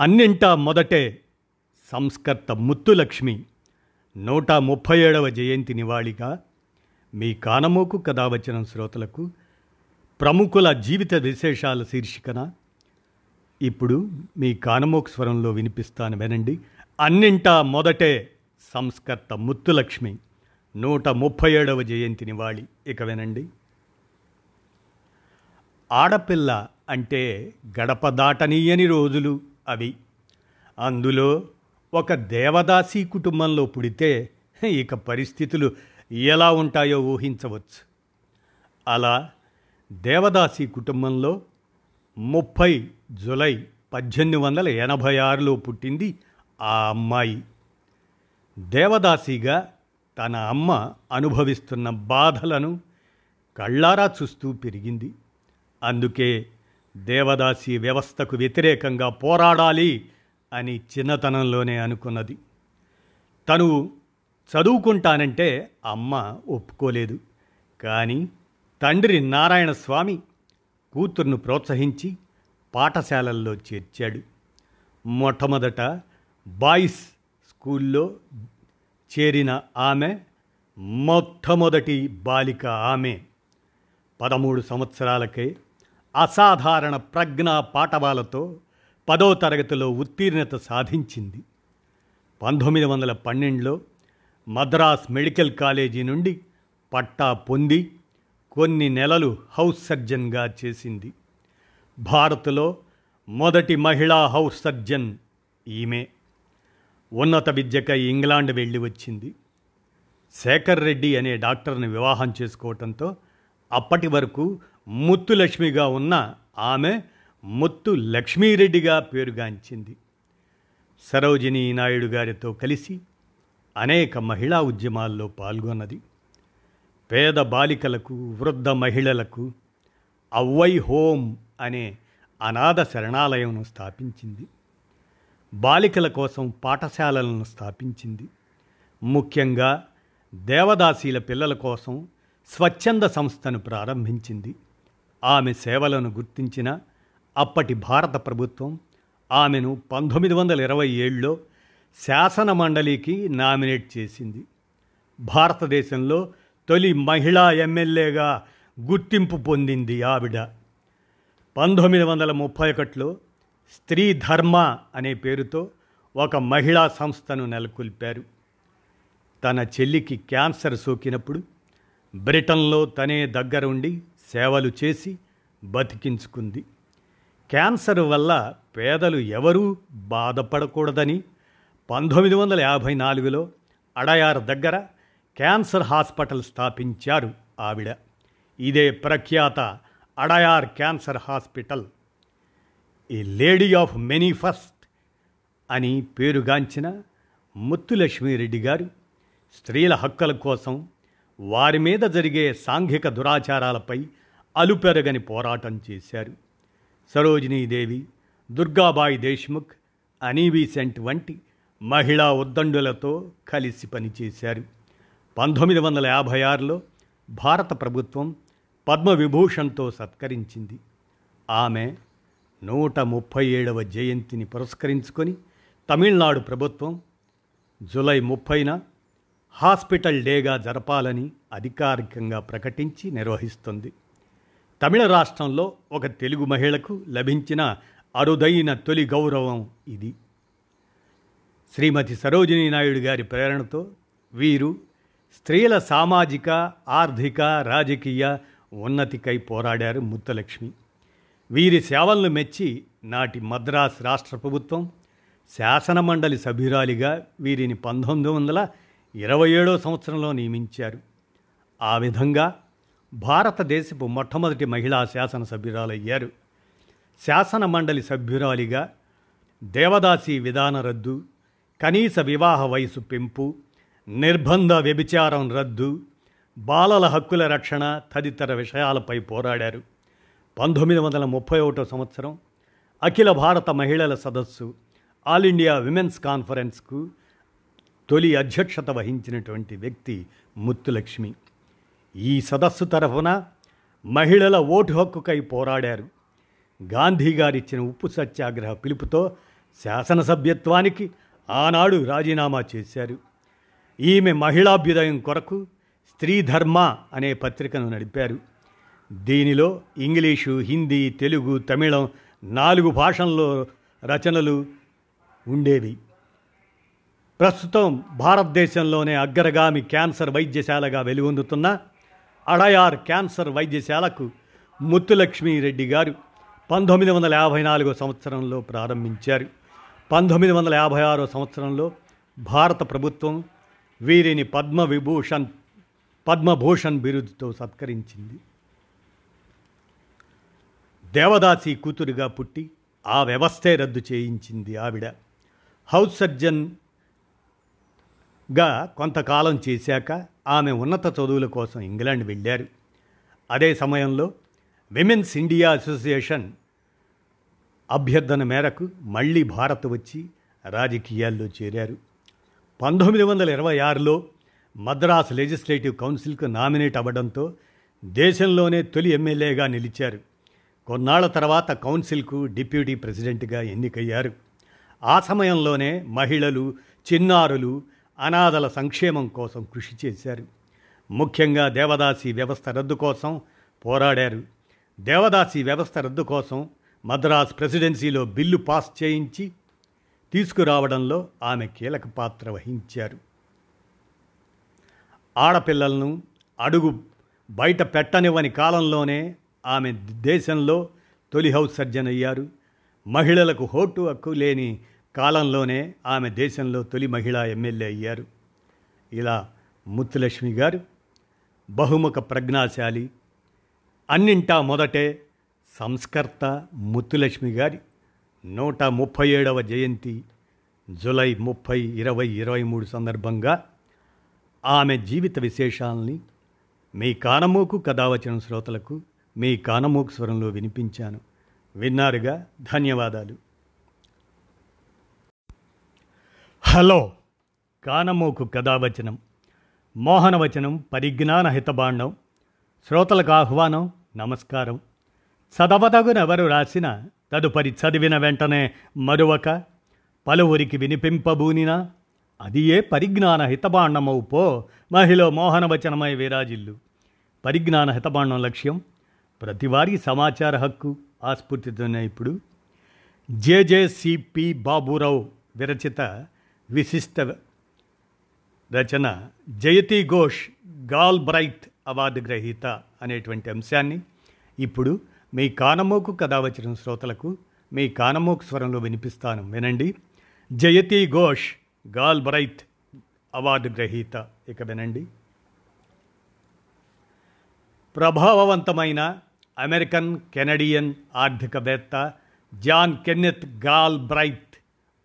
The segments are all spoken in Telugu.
అన్నింటా మొదటే సంస్కర్త ముత్తులక్ష్మి నూట ముప్పై ఏడవ జయంతి నివాళిగా మీ కానమోకు కథ వచ్చిన శ్రోతలకు ప్రముఖుల జీవిత విశేషాల శీర్షికన ఇప్పుడు మీ కానమోకు స్వరంలో వినిపిస్తాను వినండి. అన్నింటా మొదటే సంస్కర్త ముత్తులక్ష్మి నూట ముప్పై ఏడవ జయంతి నివాళి. ఇక వినండి. ఆడపిల్ల అంటే గడప దాటనీయని రోజులు. అవి. అందులో ఒక దేవదాసి కుటుంబంలో పుడితే ఇక పరిస్థితులు ఎలా ఉంటాయో ఊహించవచ్చు. అలా దేవదాసి కుటుంబంలో ముప్పై జులై పద్దెనిమిది వందల ఎనభై ఆరులో పుట్టింది ఆ అమ్మాయి. దేవదాసిగా తన అమ్మ అనుభవిస్తున్న బాధలను కళ్ళారా చూస్తూ పెరిగింది. అందుకే దేవదాసి వ్యవస్థకు వ్యతిరేకంగా పోరాడాలి అని చిన్నతనంలోనే అనుకున్నది. తను చదువుకుంటానంటే అమ్మ ఒప్పుకోలేదు. కానీ తండ్రి నారాయణస్వామి కూతుర్ను ప్రోత్సహించి పాఠశాలల్లో చేర్చాడు. మొట్టమొదట బాయ్స్ స్కూల్లో చేరిన ఆమె మొట్టమొదటి బాలిక ఆమె. పదమూడు సంవత్సరాలకే అసాధారణ ప్రజ్ఞా పాఠవాలతో పదో తరగతిలో ఉత్తీర్ణత సాధించింది. పంతొమ్మిది వందల పన్నెండులో మద్రాస్ మెడికల్ కాలేజీ నుండి పట్టా పొంది కొన్ని నెలలు హౌస్ సర్జన్గా చేసింది. భారత్లో మొదటి మహిళా హౌస్ సర్జన్ ఈమె. ఉన్నత విద్యకై ఇంగ్లాండ్ వెళ్ళి వచ్చింది. శేఖర్ రెడ్డి అనే డాక్టర్ని వివాహం చేసుకోవటంతో అప్పటి వరకు ముత్తులక్ష్మిగా ఉన్న ఆమె ముత్తు లక్ష్మీరెడ్డిగా పేరుగాంచింది. సరోజినీ నాయుడు గారితో కలిసి అనేక మహిళా ఉద్యమాల్లో పాల్గొన్నది. పేద బాలికలకు వృద్ధ మహిళలకు అవ్వై హోమ్ అనే అనాథ శరణాలయంను స్థాపించింది. బాలికల కోసం పాఠశాలలను స్థాపించింది. ముఖ్యంగా దేవదాసీల పిల్లల కోసం స్వచ్ఛంద సంస్థను ప్రారంభించింది. ఆమె సేవలను గుర్తించిన అప్పటి భారత ప్రభుత్వం ఆమెను పంతొమ్మిది వందల ఇరవై ఏడులో శాసన మండలికి నామినేట్ చేసింది. భారతదేశంలో తొలి మహిళా ఎమ్మెల్యేగా గుర్తింపు పొందింది ఆవిడ. పంతొమ్మిది వందల ముప్పై ఒకటిలో స్త్రీ ధర్మ అనే పేరుతో ఒక మహిళా సంస్థను నెలకొల్పారు. తన చెల్లికి క్యాన్సర్ సోకినప్పుడు బ్రిటన్లో తనే దగ్గరుండి సేవలు చేసి బతికించుకుంది. క్యాన్సర్ వల్ల పేదలు ఎవరూ బాధపడకూడదని పంతొమ్మిది వందల యాభై నాలుగులో అడయార్ దగ్గర క్యాన్సర్ హాస్పిటల్ స్థాపించారు ఆవిడ. ఇదే ప్రఖ్యాత అడయార్ క్యాన్సర్ హాస్పిటల్. ఈ లేడీ ఆఫ్ మెనీ ఫస్ట్ అని పేరుగాంచిన ముత్తులక్ష్మిరెడ్డి గారు స్త్రీల హక్కుల కోసం వారి మీద జరిగే సాంఘిక దురాచారాలపై అలుపెరగని పోరాటం చేశారు. సరోజినీదేవి దుర్గాబాయి దేశ్ముఖ్ అనీబీసెంట్ వంటి మహిళా ఉద్దండులతో కలిసి పనిచేశారు. పంతొమ్మిది వందల యాభై ఆరులో భారత ప్రభుత్వం పద్మవిభూషణ్తో సత్కరించింది. ఆమె నూట ముప్పై ఏడవ జయంతిని పురస్కరించుకొని తమిళనాడు ప్రభుత్వం జూలై ముప్పైన హాస్పిటల్ డేగా జరపాలని అధికారికంగా ప్రకటించి నిర్వహిస్తుంది. తమిళ రాష్ట్రంలో ఒక తెలుగు మహిళకు లభించిన అరుదైన తొలి గౌరవం ఇది. శ్రీమతి సరోజినీ నాయుడు గారి ప్రేరణతో వీరు స్త్రీల సామాజిక ఆర్థిక రాజకీయ ఉన్నతికై పోరాడారు ముత్తలక్ష్మి. వీరి సేవలను మెచ్చి నాటి మద్రాస్ రాష్ట్ర ప్రభుత్వం శాసనమండలి సభ్యురాలిగా వీరిని పంతొమ్మిది వందల ఇరవై ఏడో సంవత్సరంలో నియమించారు. ఆ విధంగా భారతదేశపు మొట్టమొదటి మహిళా శాసనసభ్యురాలయ్యారు. శాసన మండలి సభ్యురాలిగా దేవదాసి విధాన రద్దు కనీస వివాహ వయసు పెంపు నిర్బంధ వ్యభిచారం రద్దు బాలల హక్కుల రక్షణ తదితర విషయాలపై పోరాడారు. పంతొమ్మిది వందల ముప్పై ఒకటో సంవత్సరం అఖిల భారత మహిళల సదస్సు ఆల్ ఇండియా విమెన్స్ కాన్ఫరెన్స్కు తొలి అధ్యక్షత వహించినటువంటి వ్యక్తి ముత్తులక్ష్మి. ఈ సదస్సు తరఫున మహిళల ఓటు హక్కుకై పోరాడారు. గాంధీ గారిచ్చిన ఉప్పు సత్యాగ్రహ పిలుపుతో శాసనసభ్యత్వానికి ఆనాడు రాజీనామా చేశారు. ఈమె మహిళాభ్యుదయం కొరకు స్త్రీ ధర్మ అనే పత్రికను నడిపారు. దీనిలో ఇంగ్లీషు హిందీ తెలుగు తమిళం నాలుగు భాషల్లో రచనలు ఉండేవి. ప్రస్తుతం భారతదేశంలోనే అగ్రగామి క్యాన్సర్ వైద్యశాలగా వెలుగొందుతున్న అడయార్ క్యాన్సర్ వైద్యశాలకు ముత్తులక్ష్మీరెడ్డి గారు పంతొమ్మిది వందల యాభై నాలుగో సంవత్సరంలో ప్రారంభించారు. పంతొమ్మిది వందల యాభై ఆరో సంవత్సరంలో భారత ప్రభుత్వం వీరిని పద్మ విభూషణ్ పద్మభూషణ్ బిరుదుతో సత్కరించింది. దేవదాసి కూతురుగా పుట్టి ఆ వ్యవస్థే రద్దు చేయించింది ఆవిడ. హౌస్ సర్జన్గా కొంతకాలం చేశాక ఆమె ఉన్నత చదువుల కోసం ఇంగ్లాండ్ వెళ్ళారు. అదే సమయంలో విమెన్స్ ఇండియా అసోసియేషన్ అభ్యర్థన మేరకు మళ్ళీ భారత్ వచ్చి రాజకీయాల్లో చేరారు. పంతొమ్మిది వందల ఇరవై ఆరులో మద్రాస్ లెజిస్లేటివ్ కౌన్సిల్కు నామినేట్ అవ్వడంతో దేశంలోనే తొలి ఎమ్మెల్యేగా నిలిచారు. కొన్నాళ్ళ తర్వాత కౌన్సిల్కు డిప్యూటీ ప్రెసిడెంట్గా ఎన్నికయ్యారు. ఆ సమయంలోనే మహిళలు చిన్నారులు అనాథల సంక్షేమం కోసం కృషి చేశారు. ముఖ్యంగా దేవదాసి వ్యవస్థ రద్దు కోసం పోరాడారు. దేవదాసి వ్యవస్థ రద్దు కోసం మద్రాస్ ప్రెసిడెన్సీలో బిల్లు పాస్ చేయించి తీసుకురావడంలో ఆమె కీలక పాత్ర వహించారు. ఆడపిల్లలను అడుగు బయట పెట్టనివ్వని కాలంలోనే ఆమె దేశంలో తొలి హౌస్ సర్జన్ అయ్యారు. మహిళలకు హోటు హక్కు లేని కాలంలోనే ఆమె దేశంలో తొలి మహిళా ఎమ్మెల్యే అయ్యారు. ఇలా ముత్తులక్ష్మి గారు బహుముఖ ప్రజ్ఞాశాలి అన్నింటా మొదటే సంస్కర్త ముత్తులక్ష్మి గారి నూట ముప్పై ఏడవ జయంతి జులై ముప్పై ఇరవై ఇరవై మూడు సందర్భంగా ఆమె జీవిత విశేషాలని మీ కానమూకు కథావచన శ్రోతలకు మీ కానమూకు స్వరంలో వినిపించాను. విన్నారుగా? ధన్యవాదాలు. హలో. కానమోకు కథావచనం. మోహనవచనం పరిజ్ఞాన హితబాండం శ్రోతలకు ఆహ్వానం నమస్కారం. చదవదగునెవరు రాసిన తదుపరి చదివిన వెంటనే మరువక పలువురికి వినిపింపబూనినా అది ఏ పరిజ్ఞాన హితబాండమవు పో మహిళ మోహనవచనమై విరాజిల్లు. పరిజ్ఞాన హితబాండం లక్ష్యం ప్రతివారీ సమాచార హక్కు ఆస్ఫూర్తితోనే ఇప్పుడు. జేజేసిపి బాబురావు విరచిత విశిష్ట రచన జయతి ఘోష్ గాల్ బ్రైత్ అవార్డు గ్రహీత అనేటువంటి అంశాన్ని ఇప్పుడు మీ కానమోకు కథ వచ్చిన శ్రోతలకు మీ కానమోకు స్వరంలో వినిపిస్తాను. వినండి. జయతి ఘోష్ గాల్ బ్రైత్ అవార్డు గ్రహీత. ఇక వినండి. ప్రభావవంతమైన అమెరికన్ కెనడియన్ ఆర్థికవేత్త జాన్ కెన్నెత్ గాల్ బ్రైత్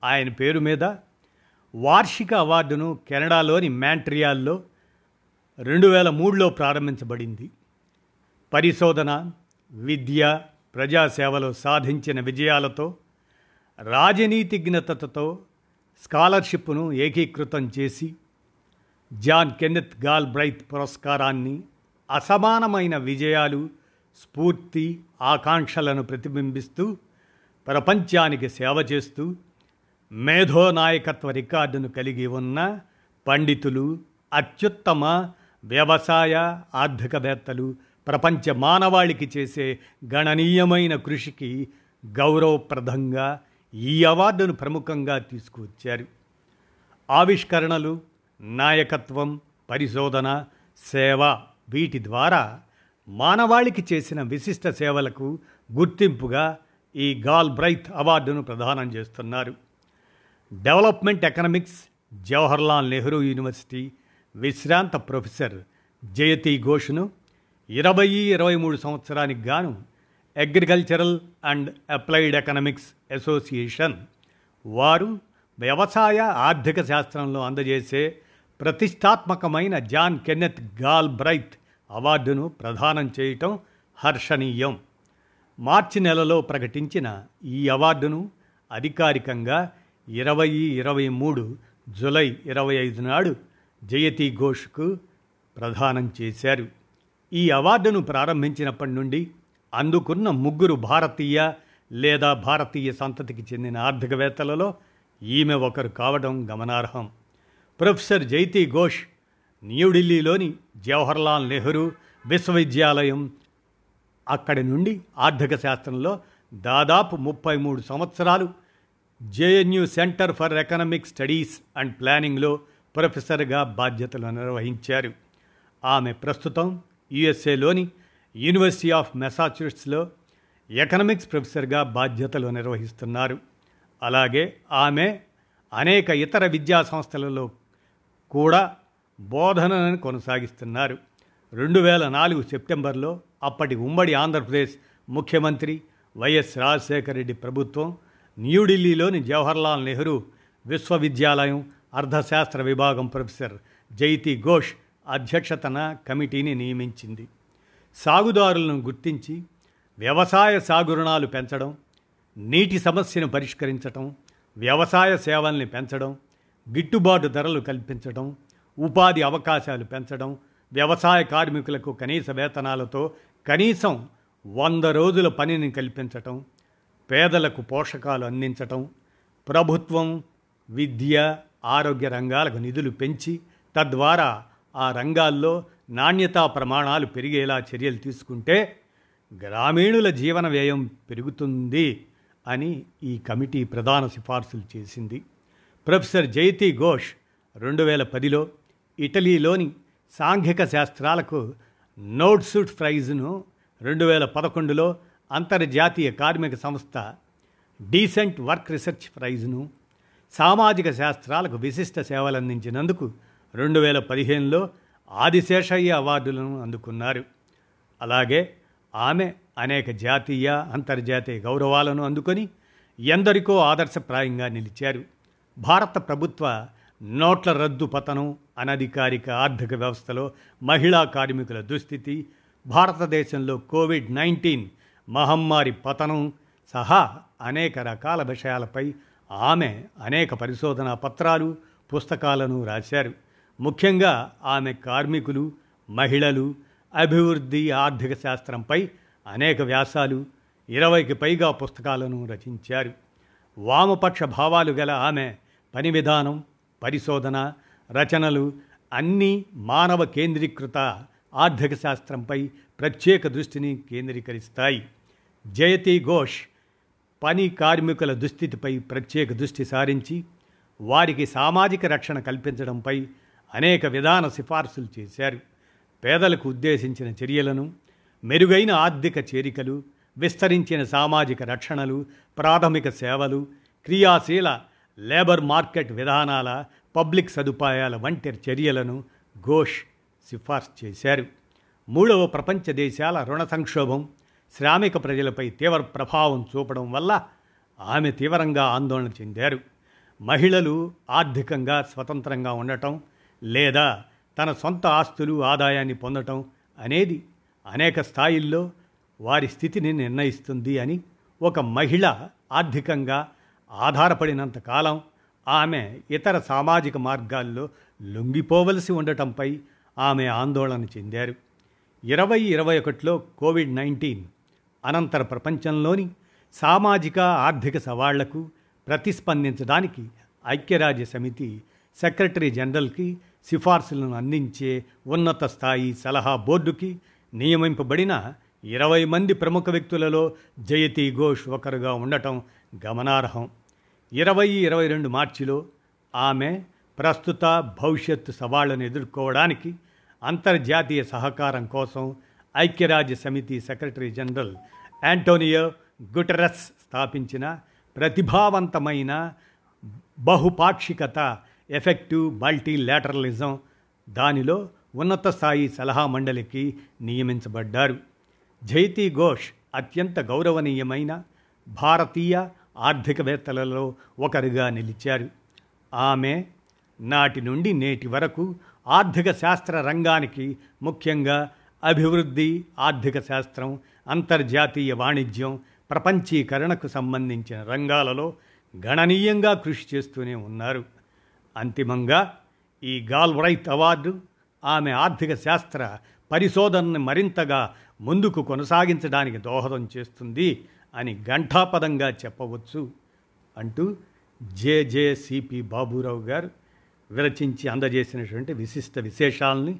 ఆయన పేరు మీద వార్షిక అవార్డును కెనడాలోని మ్యాంట్రియాల్లో రెండు వేల మూడులో ప్రారంభించబడింది. పరిశోధన విద్య ప్రజాసేవలో సాధించిన విజయాలతో రాజనీతిజ్ఞతతో స్కాలర్షిప్ను ఏకీకృతం చేసి జాన్ కెన్నెత్ గాల్ బ్రైత్ పురస్కారాన్ని అసమానమైన విజయాలు స్ఫూర్తి ఆకాంక్షలను ప్రతిబింబిస్తూ ప్రపంచానికి సేవ చేస్తూ మేధో నాయకత్వ రికార్డును కలిగి ఉన్న పండితులు అత్యుత్తమ వ్యవసాయ ఆర్థికవేత్తలు ప్రపంచ మానవాళికి చేసే గణనీయమైన కృషికి గౌరవప్రదంగా ఈ అవార్డును ప్రముఖంగా తీసుకువచ్చారు. ఆవిష్కరణలు నాయకత్వం పరిశోధన సేవ వీటి ద్వారా మానవాళికి చేసిన విశిష్ట సేవలకు గుర్తింపుగా ఈ గాల్ బ్రైత్ అవార్డును ప్రదానం చేస్తున్నారు. Development economics Jawaharlal Nehru university విశ్రాంత ప్రొఫెసర్ జయతి ఘోష్ను ఇరవై ఇరవై మూడు సంవత్సరానికి గాను agricultural and applied economics association వారు వ్యవసాయ ఆర్థిక శాస్త్రంలో అందజేసే ప్రతిష్టాత్మకమైన జాన్ కెన్నెత్ గాల్ బ్రైత్ అవార్డును ప్రదానం చేయటం హర్షణీయం. మార్చి నెలలో ప్రకటించిన ఈ అవార్డును అధికారికంగా ఇరవై ఇరవై మూడు జులై ఇరవై ఐదు నాడు జయతి ఘోష్కు ప్రదానం చేశారు. ఈ అవార్డును ప్రారంభించినప్పటి నుండి అందుకున్న ముగ్గురు భారతీయ లేదా భారతీయ సంతతికి చెందిన ఆర్థికవేత్తలలో ఈమె ఒకరు కావడం గమనార్హం. ప్రొఫెసర్ జైతి ఘోష్ న్యూఢిల్లీలోని జవహర్లాల్ నెహ్రూ విశ్వవిద్యాలయం అక్కడి నుండి ఆర్థిక శాస్త్రంలో దాదాపు ముప్పై మూడు సంవత్సరాలు JNU centre for economic studies and ప్లానింగ్లో ప్రొఫెసర్గా బాధ్యతలు నిర్వహించారు. ఆమె ప్రస్తుతం యుఎస్ఏలోని యూనివర్సిటీ ఆఫ్ మెసాచ్యూట్స్లో ఎకనామిక్స్ ప్రొఫెసర్గా బాధ్యతలు నిర్వహిస్తున్నారు. అలాగే ఆమె అనేక ఇతర విద్యా సంస్థలలో కూడా బోధనను కొనసాగిస్తున్నారు. రెండు వేల నాలుగు సెప్టెంబర్లో అప్పటి ఉమ్మడి ఆంధ్రప్రదేశ్ ముఖ్యమంత్రి వైఎస్ రాజశేఖర రెడ్డి ప్రభుత్వం న్యూఢిల్లీలోని జవహర్లాల్ నెహ్రూ విశ్వవిద్యాలయం అర్థశాస్త్ర విభాగం ప్రొఫెసర్ జైతి ఘోష్ అధ్యక్షతన కమిటీని నియమించింది. సాగుదారులను గుర్తించి వ్యవసాయ సాగు రుణాలు పెంచడం నీటి సమస్యను పరిష్కరించడం వ్యవసాయ సేవల్ని పెంచడం గిట్టుబాటు ధరలు కల్పించడం ఉపాధి అవకాశాలు పెంచడం వ్యవసాయ కార్మికులకు కనీస వేతనాలతో కనీసం వంద రోజుల పనిని కల్పించటం పేదలకు పోషకాలు అందించటం ప్రభుత్వం విద్య ఆరోగ్య రంగాలకు నిధులు పెంచి తద్వారా ఆ రంగాల్లో నాణ్యతా ప్రమాణాలు పెరిగేలా చర్యలు తీసుకుంటే గ్రామీణుల జీవన వ్యయం పెరుగుతుంది అని ఈ కమిటీ ప్రధాన సిఫార్సులు చేసింది. ప్రొఫెసర్ జైతి ఘోష్ రెండు వేల పదిలో ఇటలీలోని సాంఘిక శాస్త్రాలకు నోట్సుట్ ప్రైజ్ను రెండు వేల పదకొండులో అంతర్జాతీయ కార్మిక సంస్థ డీసెంట్ వర్క్ రీసెర్చ్ ప్రైజ్ను సామాజిక శాస్త్రాలకు విశిష్ట సేవలు అందించినందుకు రెండు వేల పదిహేనులో ఆదిశేషయ్య అవార్డులను అందుకున్నారు. అలాగే ఆమె అనేక జాతీయ అంతర్జాతీయ గౌరవాలను అందుకొని ఎందరికో ఆదర్శప్రాయంగా నిలిచారు. భారత ప్రభుత్వ నోట్ల రద్దు పతనం అనధికారిక ఆర్థిక వ్యవస్థలో మహిళా కార్మికుల దుస్థితి భారతదేశంలో కోవిడ్ నైన్టీన్ మహమ్మారి పతనం సహా అనేక రకాల విషయాలపై ఆమె అనేక పరిశోధనా పత్రాలు పుస్తకాలను రాశారు. ముఖ్యంగా ఆమె కార్మికులు మహిళలు అభివృద్ధి ఆర్థిక శాస్త్రంపై అనేక వ్యాసాలు ఇరవైకి పైగా పుస్తకాలను రచించారు. వామపక్ష భావాలు గల ఆమె పని విధానం పరిశోధన రచనలు అన్నీ మానవ కేంద్రీకృత ఆర్థిక శాస్త్రంపై ప్రత్యేక దృష్టిని కేంద్రీకరిస్తాయి. జయతి ఘోష్ పని కార్మికుల దుస్థితిపై ప్రత్యేక దృష్టి సారించి వారికి సామాజిక రక్షణ కల్పించడంపై అనేక విధాన సిఫార్సులు చేశారు. పేదలకు ఉద్దేశించిన చర్యలను మెరుగైన ఆర్థిక చేరికలు విస్తరించిన సామాజిక రక్షణలు ప్రాథమిక సేవలు క్రియాశీల లేబర్ మార్కెట్ విధానాల పబ్లిక్ సదుపాయాల వంటి చర్యలను ఘోష్ సిఫార్సు చేశారు. మూడవ ప్రపంచ దేశాల రుణ సంక్షోభం శ్రామిక ప్రజలపై తీవ్ర ప్రభావం చూపడం వల్ల ఆమె తీవ్రంగా ఆందోళన చెందారు. మహిళలు ఆర్థికంగా స్వతంత్రంగా ఉండటం లేదా తన సొంత ఆస్తులు ఆదాయాన్ని పొందటం అనేది అనేక స్థాయిల్లో వారి స్థితిని నిర్ణయిస్తుంది అని ఒక మహిళ ఆర్థికంగా ఆధారపడినంత కాలం ఆమె ఇతర సామాజిక మార్గాల్లో లొంగిపోవలసి ఉండటంపై ఆమె ఆందోళన చెందారు. ఇరవై ఇరవై ఒకటిలో కోవిడ్ నైన్టీన్ అనంతర ప్రపంచంలోని సామాజిక ఆర్థిక సవాళ్ళకు ప్రతిస్పందించడానికి ఐక్యరాజ్య సమితి సెక్రటరీ జనరల్కి సిఫార్సులను అందించే ఉన్నత స్థాయి సలహా బోర్డుకి నియమింపబడిన ఇరవై మంది ప్రముఖ వ్యక్తులలో జయతి ఘోష్ ఒకరుగా ఉండటం గమనార్హం. ఇరవై ఇరవై రెండు మార్చిలో ఆమె ప్రస్తుత భవిష్యత్తు సవాళ్ళను ఎదుర్కోవడానికి అంతర్జాతీయ సహకారం కోసం ఐక్యరాజ్య సమితి సెక్రటరీ జనరల్ యాంటోనియో గుటరస్ స్థాపించిన ప్రతిభావంతమైన బహుపాక్షికత ఎఫెక్టివ్ మల్టీలాటరలిజం దానిలో ఉన్నత స్థాయి సలహా మండలికి నియమించబడ్డారు. జైతి ఘోష్ అత్యంత గౌరవనీయమైన భారతీయ ఆర్థికవేత్తలలో ఒకరుగా నిలిచారు. ఆమె నాటి నుండి నేటి వరకు ఆర్థిక శాస్త్ర రంగానికి ముఖ్యంగా అభివృద్ధి ఆర్థిక శాస్త్రం అంతర్జాతీయ వాణిజ్యం ప్రపంచీకరణకు సంబంధించిన రంగాలలో గణనీయంగా కృషి చేస్తూనే ఉన్నారు. అంతిమంగా ఈ గాల్వ్రైత్ అవార్డు ఆమె ఆర్థిక శాస్త్ర పరిశోధనను మరింతగా ముందుకు కొనసాగించడానికి దోహదం చేస్తుంది అని ఘంటాపదంగా చెప్పవచ్చు అంటూ జేజేసిపి బాబురావు గారు విరచించి అందజేసినటువంటి విశిష్ట విశేషాలని